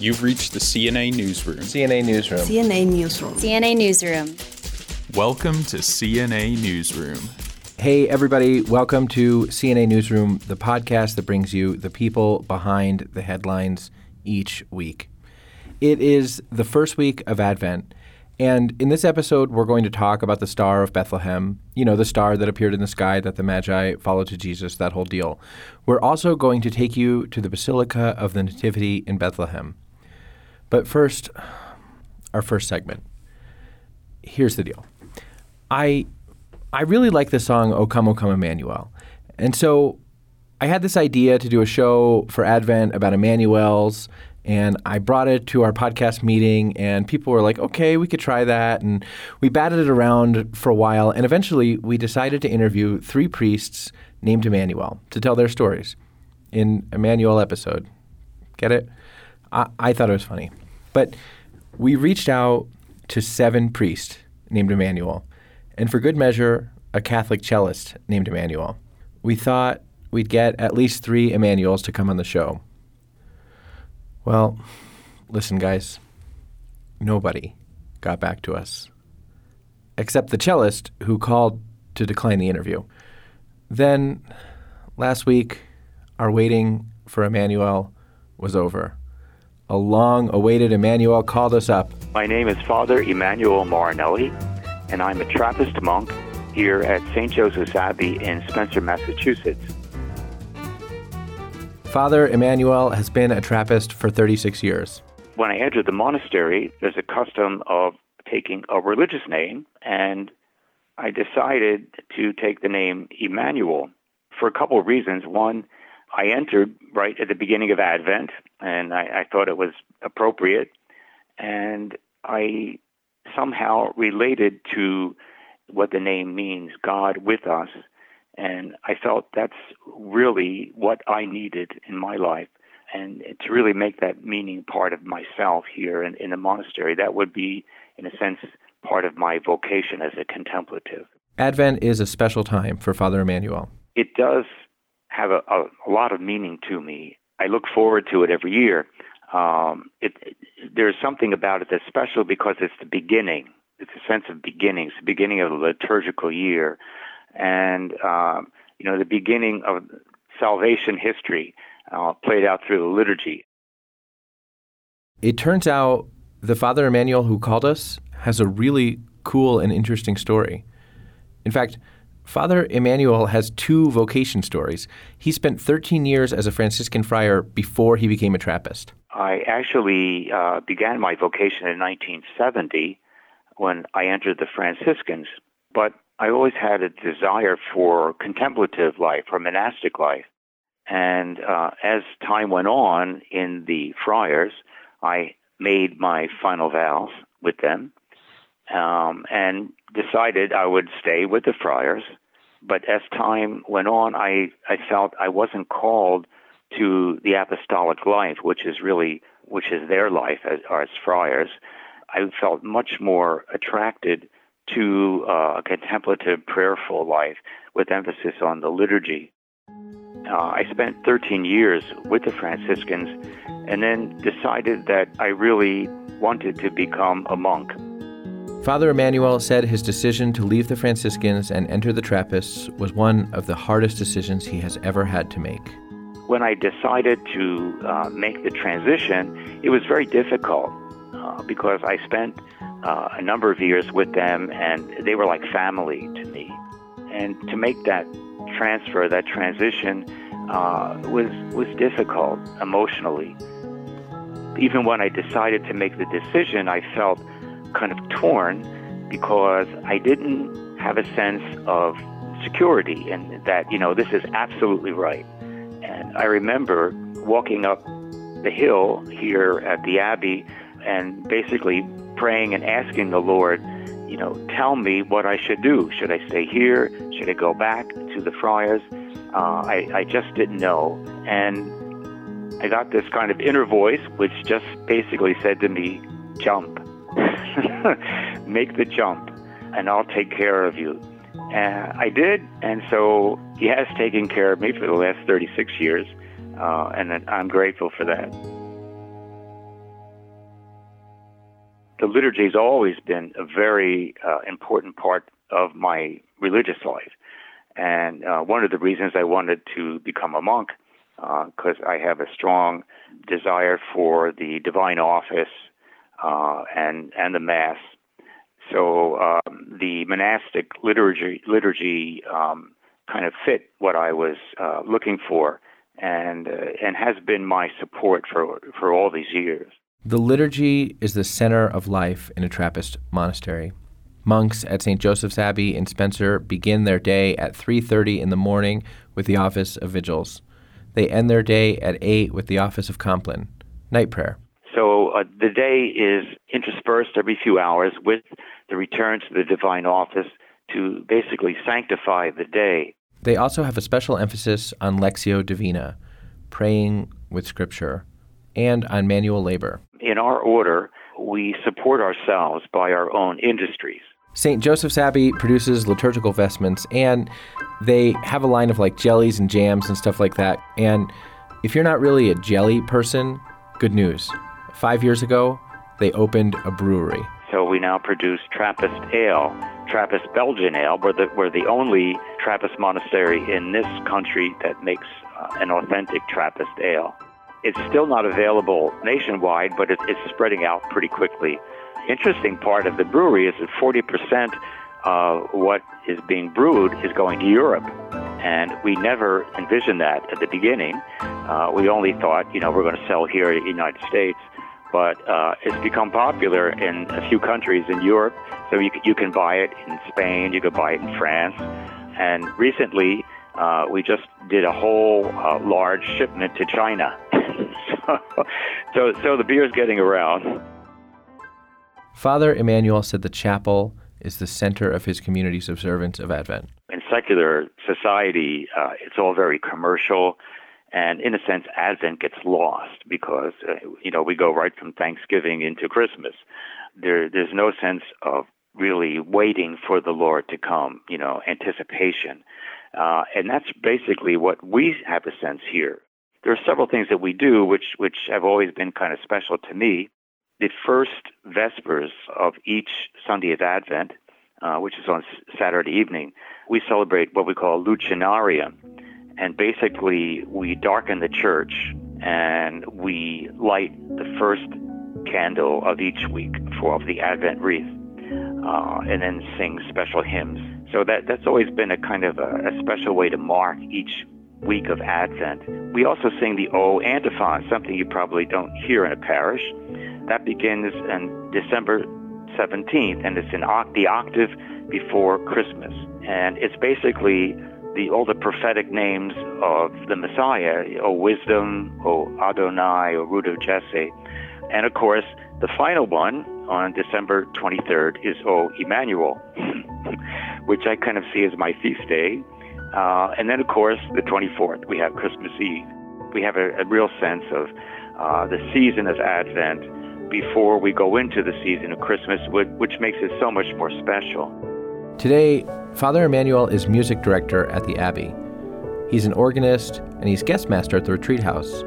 You've reached the CNA Newsroom. CNA Newsroom. CNA Newsroom. CNA Newsroom. Welcome to CNA Newsroom. Hey, everybody, welcome to CNA Newsroom, the podcast that brings you the people behind the headlines each week. It is the first week of Advent. And in this episode, we're going to talk about the Star of Bethlehem, you know, the star that appeared in the sky that the Magi followed to Jesus, that whole deal. We're also going to take you to the Basilica of the Nativity in Bethlehem. But first, our first segment. Here's the deal. I I really like the song O Come, O Come Emmanuel. And so I had this idea to do a show for Advent about Emmanuel's and I brought it to our podcast meeting, and people were like, okay, we could try that. And we batted it around for a while. And eventually, we decided to interview three priests named Emmanuel to tell their stories in Emmanuel episode. Get it? I, I thought it was funny. But we reached out to seven priests named Emmanuel, and for good measure, a Catholic cellist named Emmanuel. We thought we'd get at least three Emmanuels to come on the show. Well, listen, guys. Nobody got back to us, except the cellist who called to decline the interview. Then, last week, our waiting for Emmanuel was over. A long awaited Emmanuel called us up. My name is Father Emmanuel Marinelli, and I'm a Trappist monk here at St. Joseph's Abbey in Spencer, Massachusetts. Father Emmanuel has been a Trappist for 36 years. When I entered the monastery, there's a custom of taking a religious name, and I decided to take the name Emmanuel for a couple of reasons. One, I entered right at the beginning of Advent, and I, I thought it was appropriate, and I somehow related to what the name means God with us and I felt that's really what I needed in my life. And to really make that meaning part of myself here in, in the monastery, that would be, in a sense, part of my vocation as a contemplative. Advent is a special time for Father Emmanuel. It does have a, a, a lot of meaning to me. I look forward to it every year. Um, it, it, there's something about it that's special because it's the beginning. It's a sense of beginnings, the beginning of the liturgical year and um, you know the beginning of salvation history uh, played out through the liturgy. It turns out the Father Emmanuel who called us has a really cool and interesting story. In fact, Father Emmanuel has two vocation stories. He spent 13 years as a Franciscan friar before he became a Trappist. I actually uh, began my vocation in 1970 when I entered the Franciscans, but I always had a desire for contemplative life or monastic life. And uh, as time went on in the friars, I made my final vows with them um, and decided I would stay with the friars. But as time went on, I, I felt I wasn't called to the apostolic life, which is really which is their life as, as friars. I felt much more attracted to uh, a contemplative, prayerful life with emphasis on the liturgy. Uh, I spent 13 years with the Franciscans and then decided that I really wanted to become a monk. Father Emmanuel said his decision to leave the Franciscans and enter the Trappists was one of the hardest decisions he has ever had to make. When I decided to uh, make the transition, it was very difficult uh, because I spent uh, a number of years with them, and they were like family to me. And to make that transfer, that transition, uh, was was difficult emotionally. Even when I decided to make the decision, I felt kind of torn because I didn't have a sense of security and that you know this is absolutely right. And I remember walking up the hill here at the Abbey and basically praying and asking the Lord, you know, tell me what I should do. Should I stay here? Should I go back to the friars? Uh, I, I just didn't know. And I got this kind of inner voice which just basically said to me, jump. Make the jump, and I'll take care of you. And I did, and so he has taken care of me for the last 36 years, uh, and I'm grateful for that. the liturgy has always been a very uh, important part of my religious life. And uh, one of the reasons I wanted to become a monk, because uh, I have a strong desire for the divine office uh, and and the mass. So um, the monastic liturgy liturgy um, kind of fit what I was uh, looking for, and uh, and has been my support for for all these years. The liturgy is the center of life in a Trappist monastery. Monks at St. Joseph's Abbey in Spencer begin their day at 3:30 in the morning with the office of vigils. They end their day at 8 with the office of Compline, night prayer. So uh, the day is interspersed every few hours with the return to the divine office to basically sanctify the day. They also have a special emphasis on Lectio Divina, praying with Scripture, and on manual labor. In our order, we support ourselves by our own industries. St. Joseph's Abbey produces liturgical vestments, and they have a line of like jellies and jams and stuff like that. And if you're not really a jelly person, good news. Five years ago, they opened a brewery. So we now produce Trappist ale, Trappist Belgian ale. We're the, we're the only Trappist monastery in this country that makes uh, an authentic Trappist ale. It's still not available nationwide, but it, it's spreading out pretty quickly. Interesting part of the brewery is that 40% of what is being brewed is going to Europe. And we never envisioned that at the beginning. Uh, we only thought, you know, we're going to sell here in the United States but uh, it's become popular in a few countries in Europe. So you, you can buy it in Spain, you can buy it in France. And recently, uh, we just did a whole uh, large shipment to China. so, so, so the beer's getting around. Father Emmanuel said the chapel is the center of his community's observance of Advent. In secular society, uh, it's all very commercial and in a sense, Advent gets lost because uh, you know we go right from Thanksgiving into Christmas. There, there's no sense of really waiting for the Lord to come. You know, anticipation, uh, and that's basically what we have a sense here. There are several things that we do which which have always been kind of special to me. The first Vespers of each Sunday of Advent, uh, which is on Saturday evening, we celebrate what we call Lucernarium and basically we darken the church and we light the first candle of each week for of the Advent wreath, uh, and then sing special hymns. So that that's always been a kind of a, a special way to mark each week of Advent. We also sing the O antiphon, something you probably don't hear in a parish. That begins on December 17th, and it's in the octave before Christmas, and it's basically the all the prophetic names of the Messiah, O Wisdom, O Adonai, O Root of Jesse. And of course, the final one on December 23rd is O Emmanuel, which I kind of see as my feast day. Uh, and then, of course, the 24th, we have Christmas Eve. We have a, a real sense of uh, the season of Advent before we go into the season of Christmas, which makes it so much more special. Today, Father Emmanuel is music director at the Abbey. He's an organist and he's guest master at the retreat house.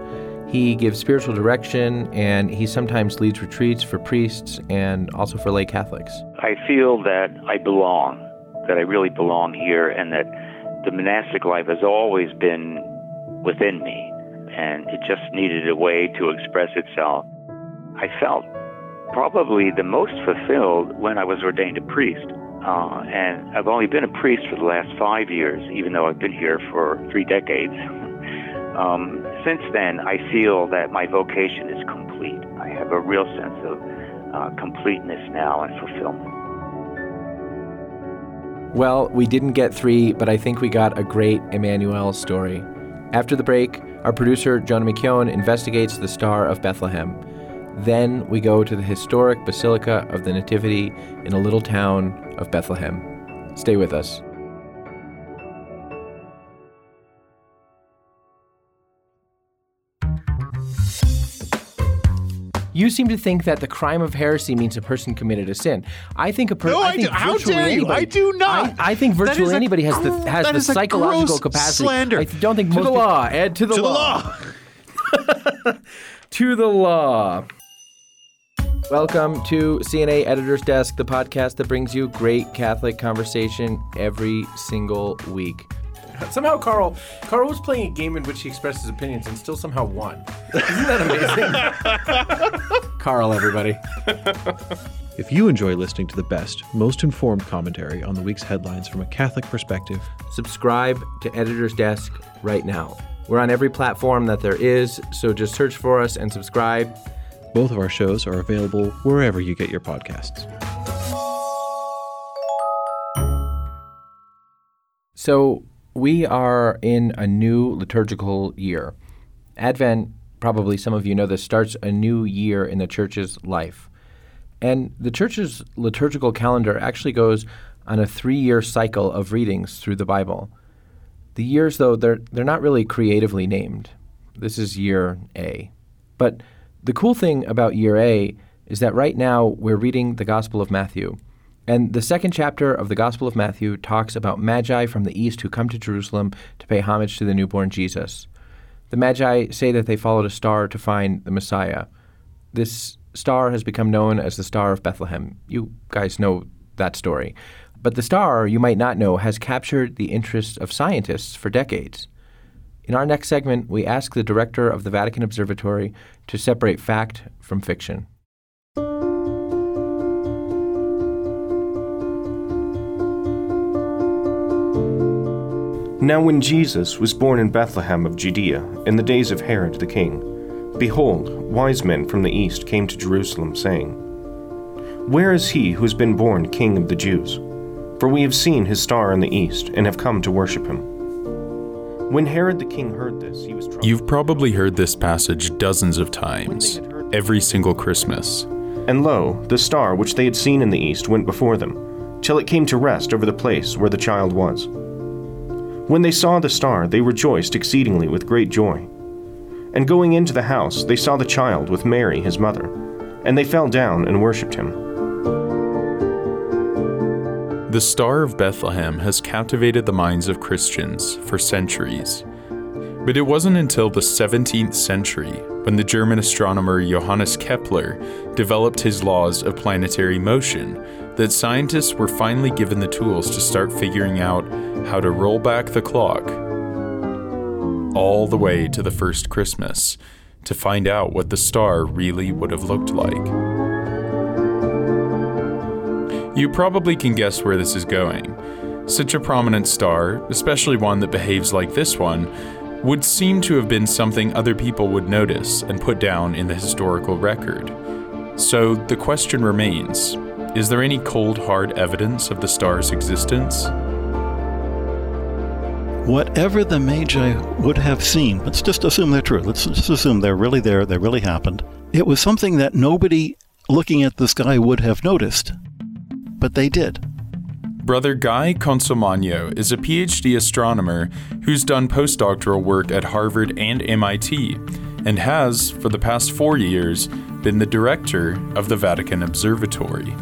He gives spiritual direction and he sometimes leads retreats for priests and also for lay Catholics. I feel that I belong, that I really belong here, and that the monastic life has always been within me, and it just needed a way to express itself. I felt probably the most fulfilled when I was ordained a priest. Uh, and I've only been a priest for the last five years, even though I've been here for three decades. um, since then, I feel that my vocation is complete. I have a real sense of uh, completeness now and fulfillment. Well, we didn't get three, but I think we got a great Emmanuel story. After the break, our producer, Jonah McKeown, investigates the Star of Bethlehem. Then we go to the historic Basilica of the Nativity in a little town of Bethlehem. Stay with us. You seem to think that the crime of heresy means a person committed a sin. I think a person. No, I, I think do. How dare anybody, you? I do not. I, I think virtually anybody has the has the psychological capacity. slander. I don't think To most the law. To the to law. the law. to the law. Welcome to CNA Editor's Desk, the podcast that brings you great Catholic conversation every single week. Somehow, Carl, Carl was playing a game in which he expressed his opinions and still somehow won. Isn't that amazing? Carl, everybody. If you enjoy listening to the best, most informed commentary on the week's headlines from a Catholic perspective, Subscribe to Editor's Desk right now. We're on every platform that there is, so just search for us and subscribe. Both of our shows are available wherever you get your podcasts. So, we are in a new liturgical year. Advent, probably some of you know this, starts a new year in the church's life. And the church's liturgical calendar actually goes on a three year cycle of readings through the Bible. The years, though, they're, they're not really creatively named. This is year A. But the cool thing about year A is that right now we're reading the Gospel of Matthew. And the second chapter of the Gospel of Matthew talks about magi from the east who come to Jerusalem to pay homage to the newborn Jesus. The magi say that they followed a star to find the Messiah. This star has become known as the Star of Bethlehem. You guys know that story. But the star, you might not know, has captured the interest of scientists for decades. In our next segment, we ask the director of the Vatican Observatory to separate fact from fiction. Now, when Jesus was born in Bethlehem of Judea in the days of Herod the king, behold, wise men from the east came to Jerusalem, saying, Where is he who has been born king of the Jews? For we have seen his star in the east and have come to worship him. When Herod the king heard this, he was troubled. You've probably heard this passage dozens of times, every single Christmas. And lo, the star which they had seen in the east went before them, till it came to rest over the place where the child was. When they saw the star, they rejoiced exceedingly with great joy. And going into the house, they saw the child with Mary his mother, and they fell down and worshipped him. The Star of Bethlehem has captivated the minds of Christians for centuries. But it wasn't until the 17th century when the German astronomer Johannes Kepler developed his laws of planetary motion that scientists were finally given the tools to start figuring out how to roll back the clock all the way to the first Christmas to find out what the star really would have looked like. You probably can guess where this is going. Such a prominent star, especially one that behaves like this one, would seem to have been something other people would notice and put down in the historical record. So the question remains is there any cold, hard evidence of the star's existence? whatever the Magi would have seen, let's just assume they're true. Let's just assume they're really there, they really happened. It was something that nobody looking at the sky would have noticed, but they did. Brother Guy Consolmagno is a PhD astronomer who's done postdoctoral work at Harvard and MIT, and has, for the past four years, been the director of the Vatican Observatory.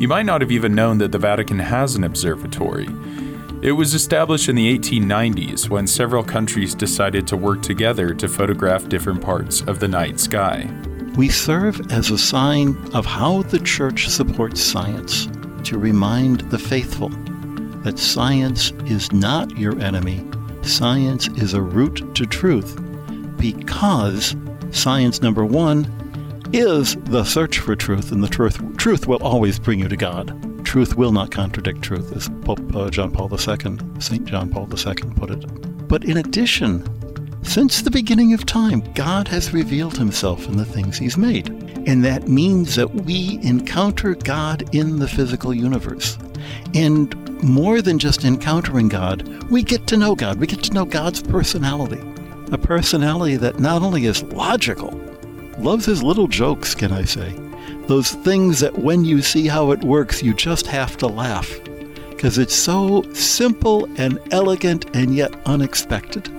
You might not have even known that the Vatican has an observatory. It was established in the 1890s when several countries decided to work together to photograph different parts of the night sky. We serve as a sign of how the Church supports science to remind the faithful that science is not your enemy. Science is a route to truth because science, number one, is the search for truth, and the truth, truth will always bring you to God. Truth will not contradict truth, as Pope uh, John Paul II, St. John Paul II put it. But in addition, since the beginning of time, God has revealed himself in the things he's made. And that means that we encounter God in the physical universe. And more than just encountering God, we get to know God. We get to know God's personality. A personality that not only is logical, loves his little jokes, can I say. Those things that when you see how it works, you just have to laugh. Because it's so simple and elegant and yet unexpected.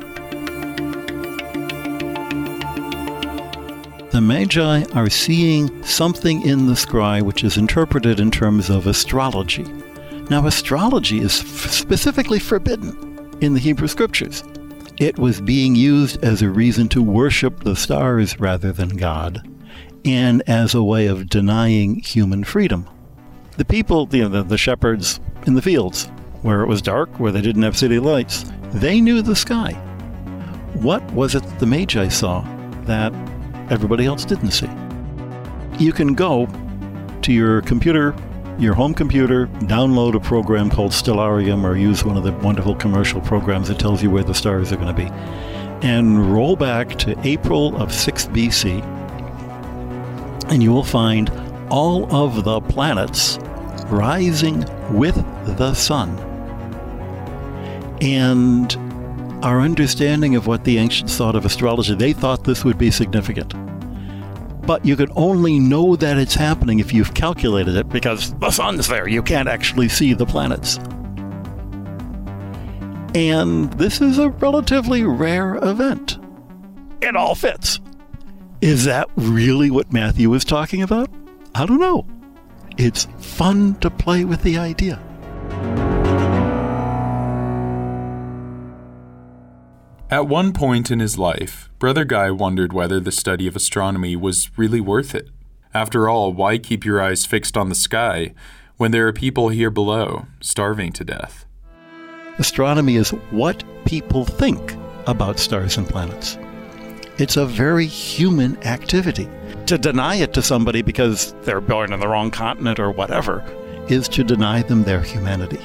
The Magi are seeing something in the sky which is interpreted in terms of astrology. Now, astrology is f- specifically forbidden in the Hebrew Scriptures. It was being used as a reason to worship the stars rather than God. and as a way of denying human freedom. The people, the, the shepherds in the fields, where it was dark, where they didn't have city lights, they knew the sky. What was it the Magi saw that everybody else didn't see? You can go to your computer, your home computer, download a program called Stellarium or use one of the wonderful commercial programs that tells you where the stars are going to be, and roll back to April of 6 BC, and you will find all of the planets rising with the sun. And our understanding of what the ancients thought of astrology, they thought this would be significant. But you can only know that it's happening if you've calculated it because the sun's there. You can't actually see the planets. And this is a relatively rare event. It all fits. Is that really what Matthew was talking about? I don't know. It's fun to play with the idea. At one point in his life, Brother Guy wondered whether the study of astronomy was really worth it. After all, why keep your eyes fixed on the sky when there are people here below, starving to death? Astronomy is what people think about stars and planets. It's a very human activity. To deny it to somebody because they're born on the wrong continent or whatever is to deny them their humanity.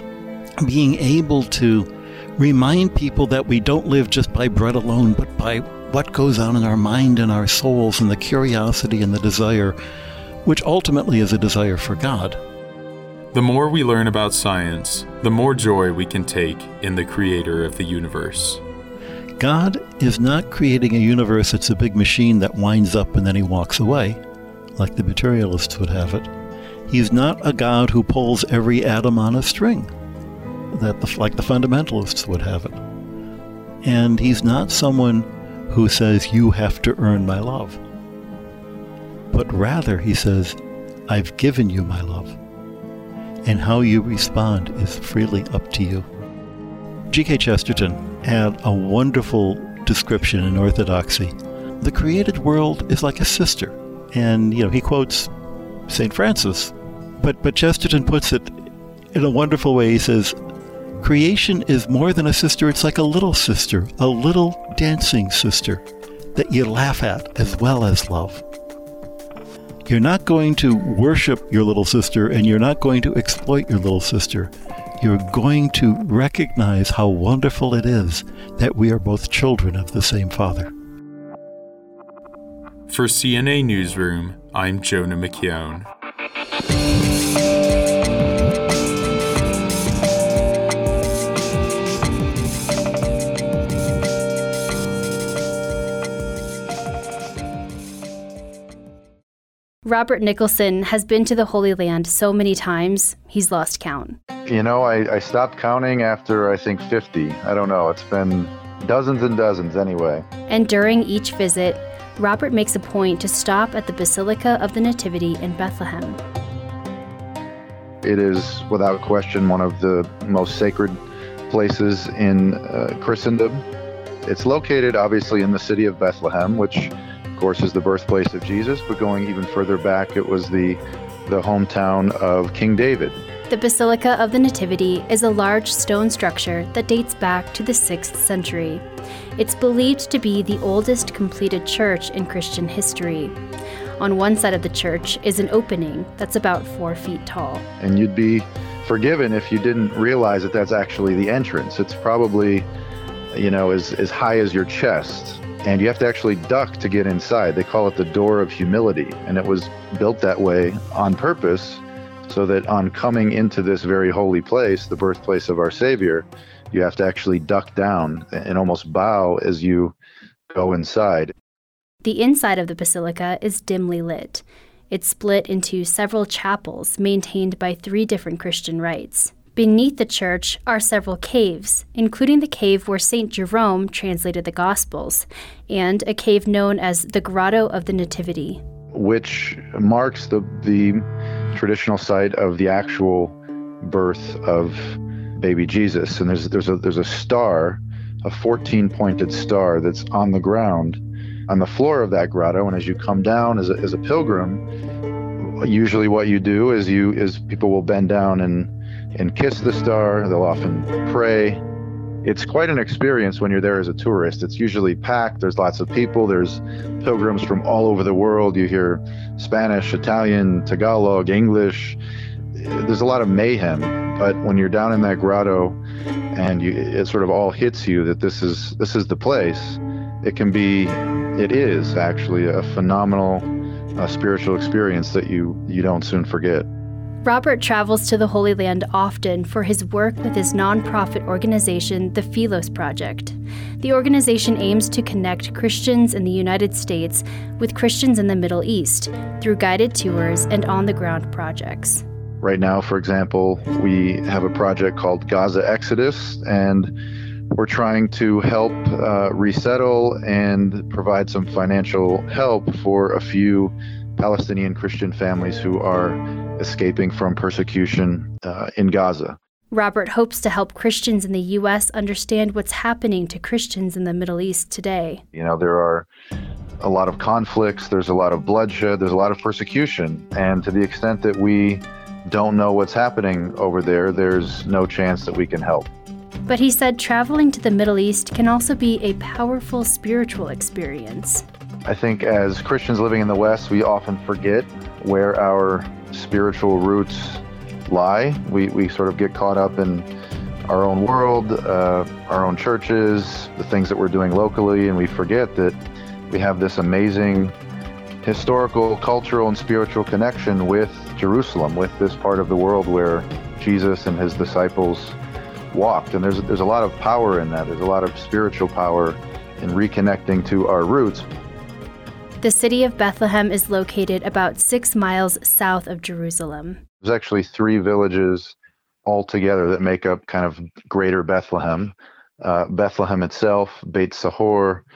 Being able to remind people that we don't live just by bread alone, but by what goes on in our mind and our souls and the curiosity and the desire, which ultimately is a desire for God. The more we learn about science, the more joy we can take in the creator of the universe. God is not creating a universe that's a big machine that winds up and then he walks away, like the materialists would have it. He's not a God who pulls every atom on a string that the, like the fundamentalists would have it. And he's not someone who says, You have to earn my love. But rather, he says, I've given you my love. And how you respond is freely up to you. G.K. Chesterton had a wonderful description in Orthodoxy. The created world is like a sister. And, you know, he quotes St. Francis. But, but Chesterton puts it in a wonderful way. He says, Creation is more than a sister, it's like a little sister, a little dancing sister that you laugh at as well as love. You're not going to worship your little sister and you're not going to exploit your little sister. You're going to recognize how wonderful it is that we are both children of the same Father. For CNA Newsroom, I'm Jonah McKeown. Robert Nicholson has been to the Holy Land so many times, he's lost count. You know, I, I stopped counting after I think 50. I don't know. It's been dozens and dozens anyway. And during each visit, Robert makes a point to stop at the Basilica of the Nativity in Bethlehem. It is, without question, one of the most sacred places in uh, Christendom. It's located, obviously, in the city of Bethlehem, which course, is the birthplace of Jesus, but going even further back, it was the, the hometown of King David. The Basilica of the Nativity is a large stone structure that dates back to the 6th century. It's believed to be the oldest completed church in Christian history. On one side of the church is an opening that's about four feet tall. And you'd be forgiven if you didn't realize that that's actually the entrance. It's probably, you know, as, as high as your chest and you have to actually duck to get inside. They call it the door of humility, and it was built that way on purpose so that on coming into this very holy place, the birthplace of our Savior, you have to actually duck down and almost bow as you go inside. The inside of the basilica is dimly lit. It's split into several chapels maintained by three different Christian rites. Beneath the church are several caves, including the cave where St. Jerome translated the Gospels, and a cave known as the Grotto of the Nativity. Which marks the, the traditional site of the actual birth of baby Jesus. And there's, there's, a, there's a star, a 14 pointed star that's on the ground on the floor of that grotto. And as you come down as a, as a pilgrim, usually what you do is you is people will bend down and and kiss the star. They'll often pray. It's quite an experience when you're there as a tourist. It's usually packed. There's lots of people. There's pilgrims from all over the world. You hear Spanish, Italian, Tagalog, English. There's a lot of mayhem. But when you're down in that grotto and you, it sort of all hits you that this is this is the place, it can be, it is actually a phenomenal uh, spiritual experience that you you don't soon forget. Robert travels to the Holy Land often for his work with his nonprofit organization, the Philos Project. The organization aims to connect Christians in the United States with Christians in the Middle East through guided tours and on the ground projects. Right now, for example, we have a project called Gaza Exodus, and we're trying to help uh, resettle and provide some financial help for a few Palestinian Christian families who are escaping from persecution uh, in Gaza. Robert hopes to help Christians in the U.S. understand what's happening to Christians in the Middle East today. You know, there are a lot of conflicts, there's a lot of bloodshed, there's a lot of persecution. And to the extent that we don't know what's happening over there, there's no chance that we can help. But he said traveling to the Middle East can also be a powerful spiritual experience. I think as Christians living in the West, we often forget where our spiritual roots lie. We, we sort of get caught up in our own world, uh, our own churches, the things that we're doing locally, and we forget that we have this amazing historical, cultural, and spiritual connection with Jerusalem, with this part of the world where Jesus and his disciples walked. And there's, there's a lot of power in that. There's a lot of spiritual power in reconnecting to our roots. The city of Bethlehem is located about six miles south of Jerusalem. There's actually three villages altogether that make up kind of greater Bethlehem. Uh, Bethlehem itself, Beit Sahor,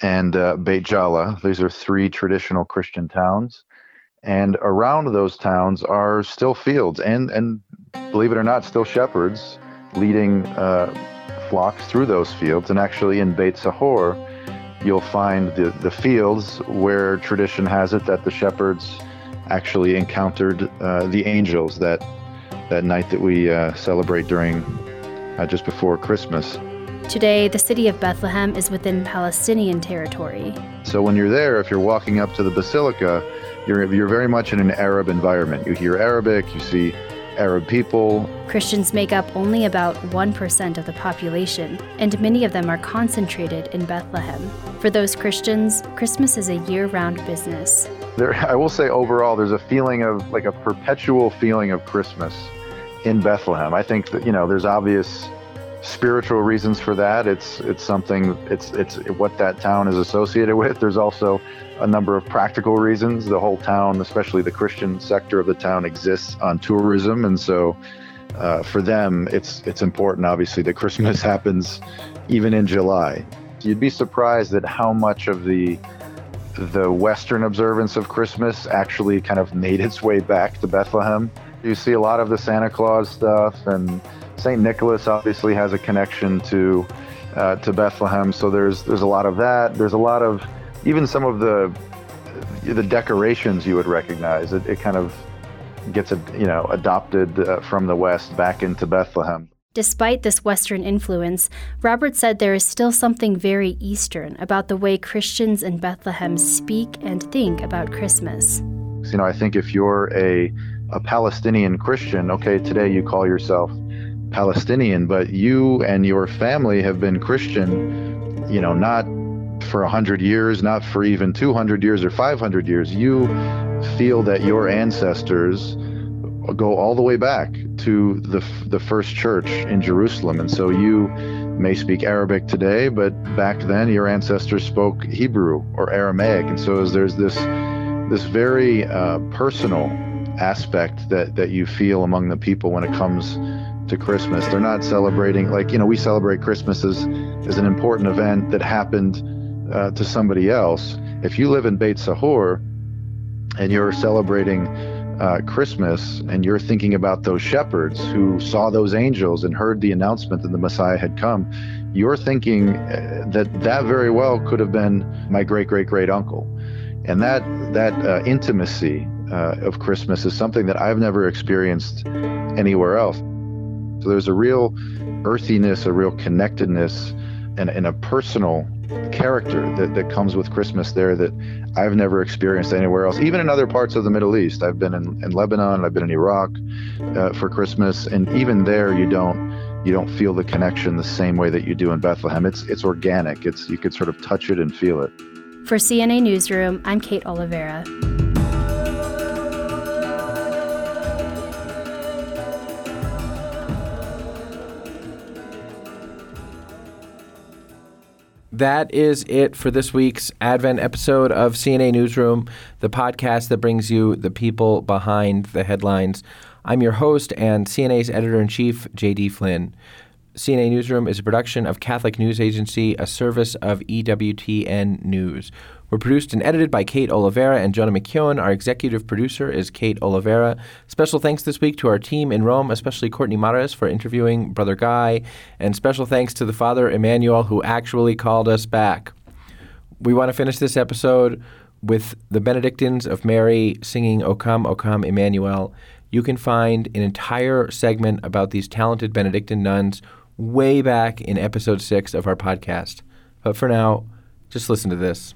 and uh, Beit Jala. These are three traditional Christian towns. And around those towns are still fields and, and believe it or not, still shepherds leading uh, flocks through those fields. And actually, in Beit Sahor, you'll find the, the fields where tradition has it that the shepherds actually encountered uh, the angels that that night that we uh, celebrate during uh, just before Christmas. Today, the city of Bethlehem is within Palestinian territory. So when you're there, if you're walking up to the basilica, you're you're very much in an Arab environment. You hear Arabic, you see Arab people. Christians make up only about 1% of the population, and many of them are concentrated in Bethlehem. For those Christians, Christmas is a year round business. There, I will say overall, there's a feeling of like a perpetual feeling of Christmas in Bethlehem. I think that, you know, there's obvious spiritual reasons for that. It's it's something it's it's what that town is associated with. There's also a number of practical reasons. The whole town, especially the Christian sector of the town, exists on tourism, and so uh, for them, it's it's important, obviously, that Christmas happens even in July. You'd be surprised at how much of the the Western observance of Christmas actually kind of made its way back to Bethlehem. You see a lot of the Santa Claus stuff, and Saint Nicholas obviously has a connection to uh, to Bethlehem. So there's there's a lot of that. There's a lot of even some of the the decorations you would recognize. It, it kind of gets a, you know adopted uh, from the West back into Bethlehem. Despite this Western influence, Robert said there is still something very Eastern about the way Christians in Bethlehem speak and think about Christmas. You know, I think if you're a a Palestinian Christian, okay, today you call yourself Palestinian, but you and your family have been Christian, you know, not for 100 years, not for even 200 years or 500 years. You feel that your ancestors go all the way back to the, the first church in Jerusalem. And so you may speak Arabic today, but back then your ancestors spoke Hebrew or Aramaic. And so there's this, this very uh, personal aspect that, that you feel among the people when it comes to Christmas. They're not celebrating like, you know, we celebrate Christmas as, as an important event that happened uh, to somebody else. If you live in Beit Sahor and you're celebrating uh, Christmas and you're thinking about those shepherds who saw those angels and heard the announcement that the Messiah had come, you're thinking uh, that that very well could have been my great great great uncle. And that, that uh, intimacy uh, of Christmas is something that I've never experienced anywhere else. So there's a real earthiness, a real connectedness, and, and a personal character that, that comes with Christmas there that I've never experienced anywhere else, even in other parts of the Middle East. I've been in, in Lebanon, I've been in Iraq uh, for Christmas, and even there you don't you don't feel the connection the same way that you do in Bethlehem. It's it's organic. It's you could sort of touch it and feel it. For CNA Newsroom, I'm Kate Oliveira. That is it for this week's Advent episode of CNA Newsroom, the podcast that brings you the people behind the headlines. I'm your host and CNA's editor in chief, J.D. Flynn. CNA Newsroom is a production of Catholic News Agency, a service of EWTN News. We're produced and edited by Kate Oliveira and Jonah McKeown. Our executive producer is Kate Oliveira. Special thanks this week to our team in Rome, especially Courtney Mares for interviewing Brother Guy, and special thanks to the Father Emmanuel who actually called us back. We want to finish this episode with the Benedictines of Mary singing O come, O come, Emmanuel. You can find an entire segment about these talented Benedictine nuns way back in episode six of our podcast. But for now, just listen to this.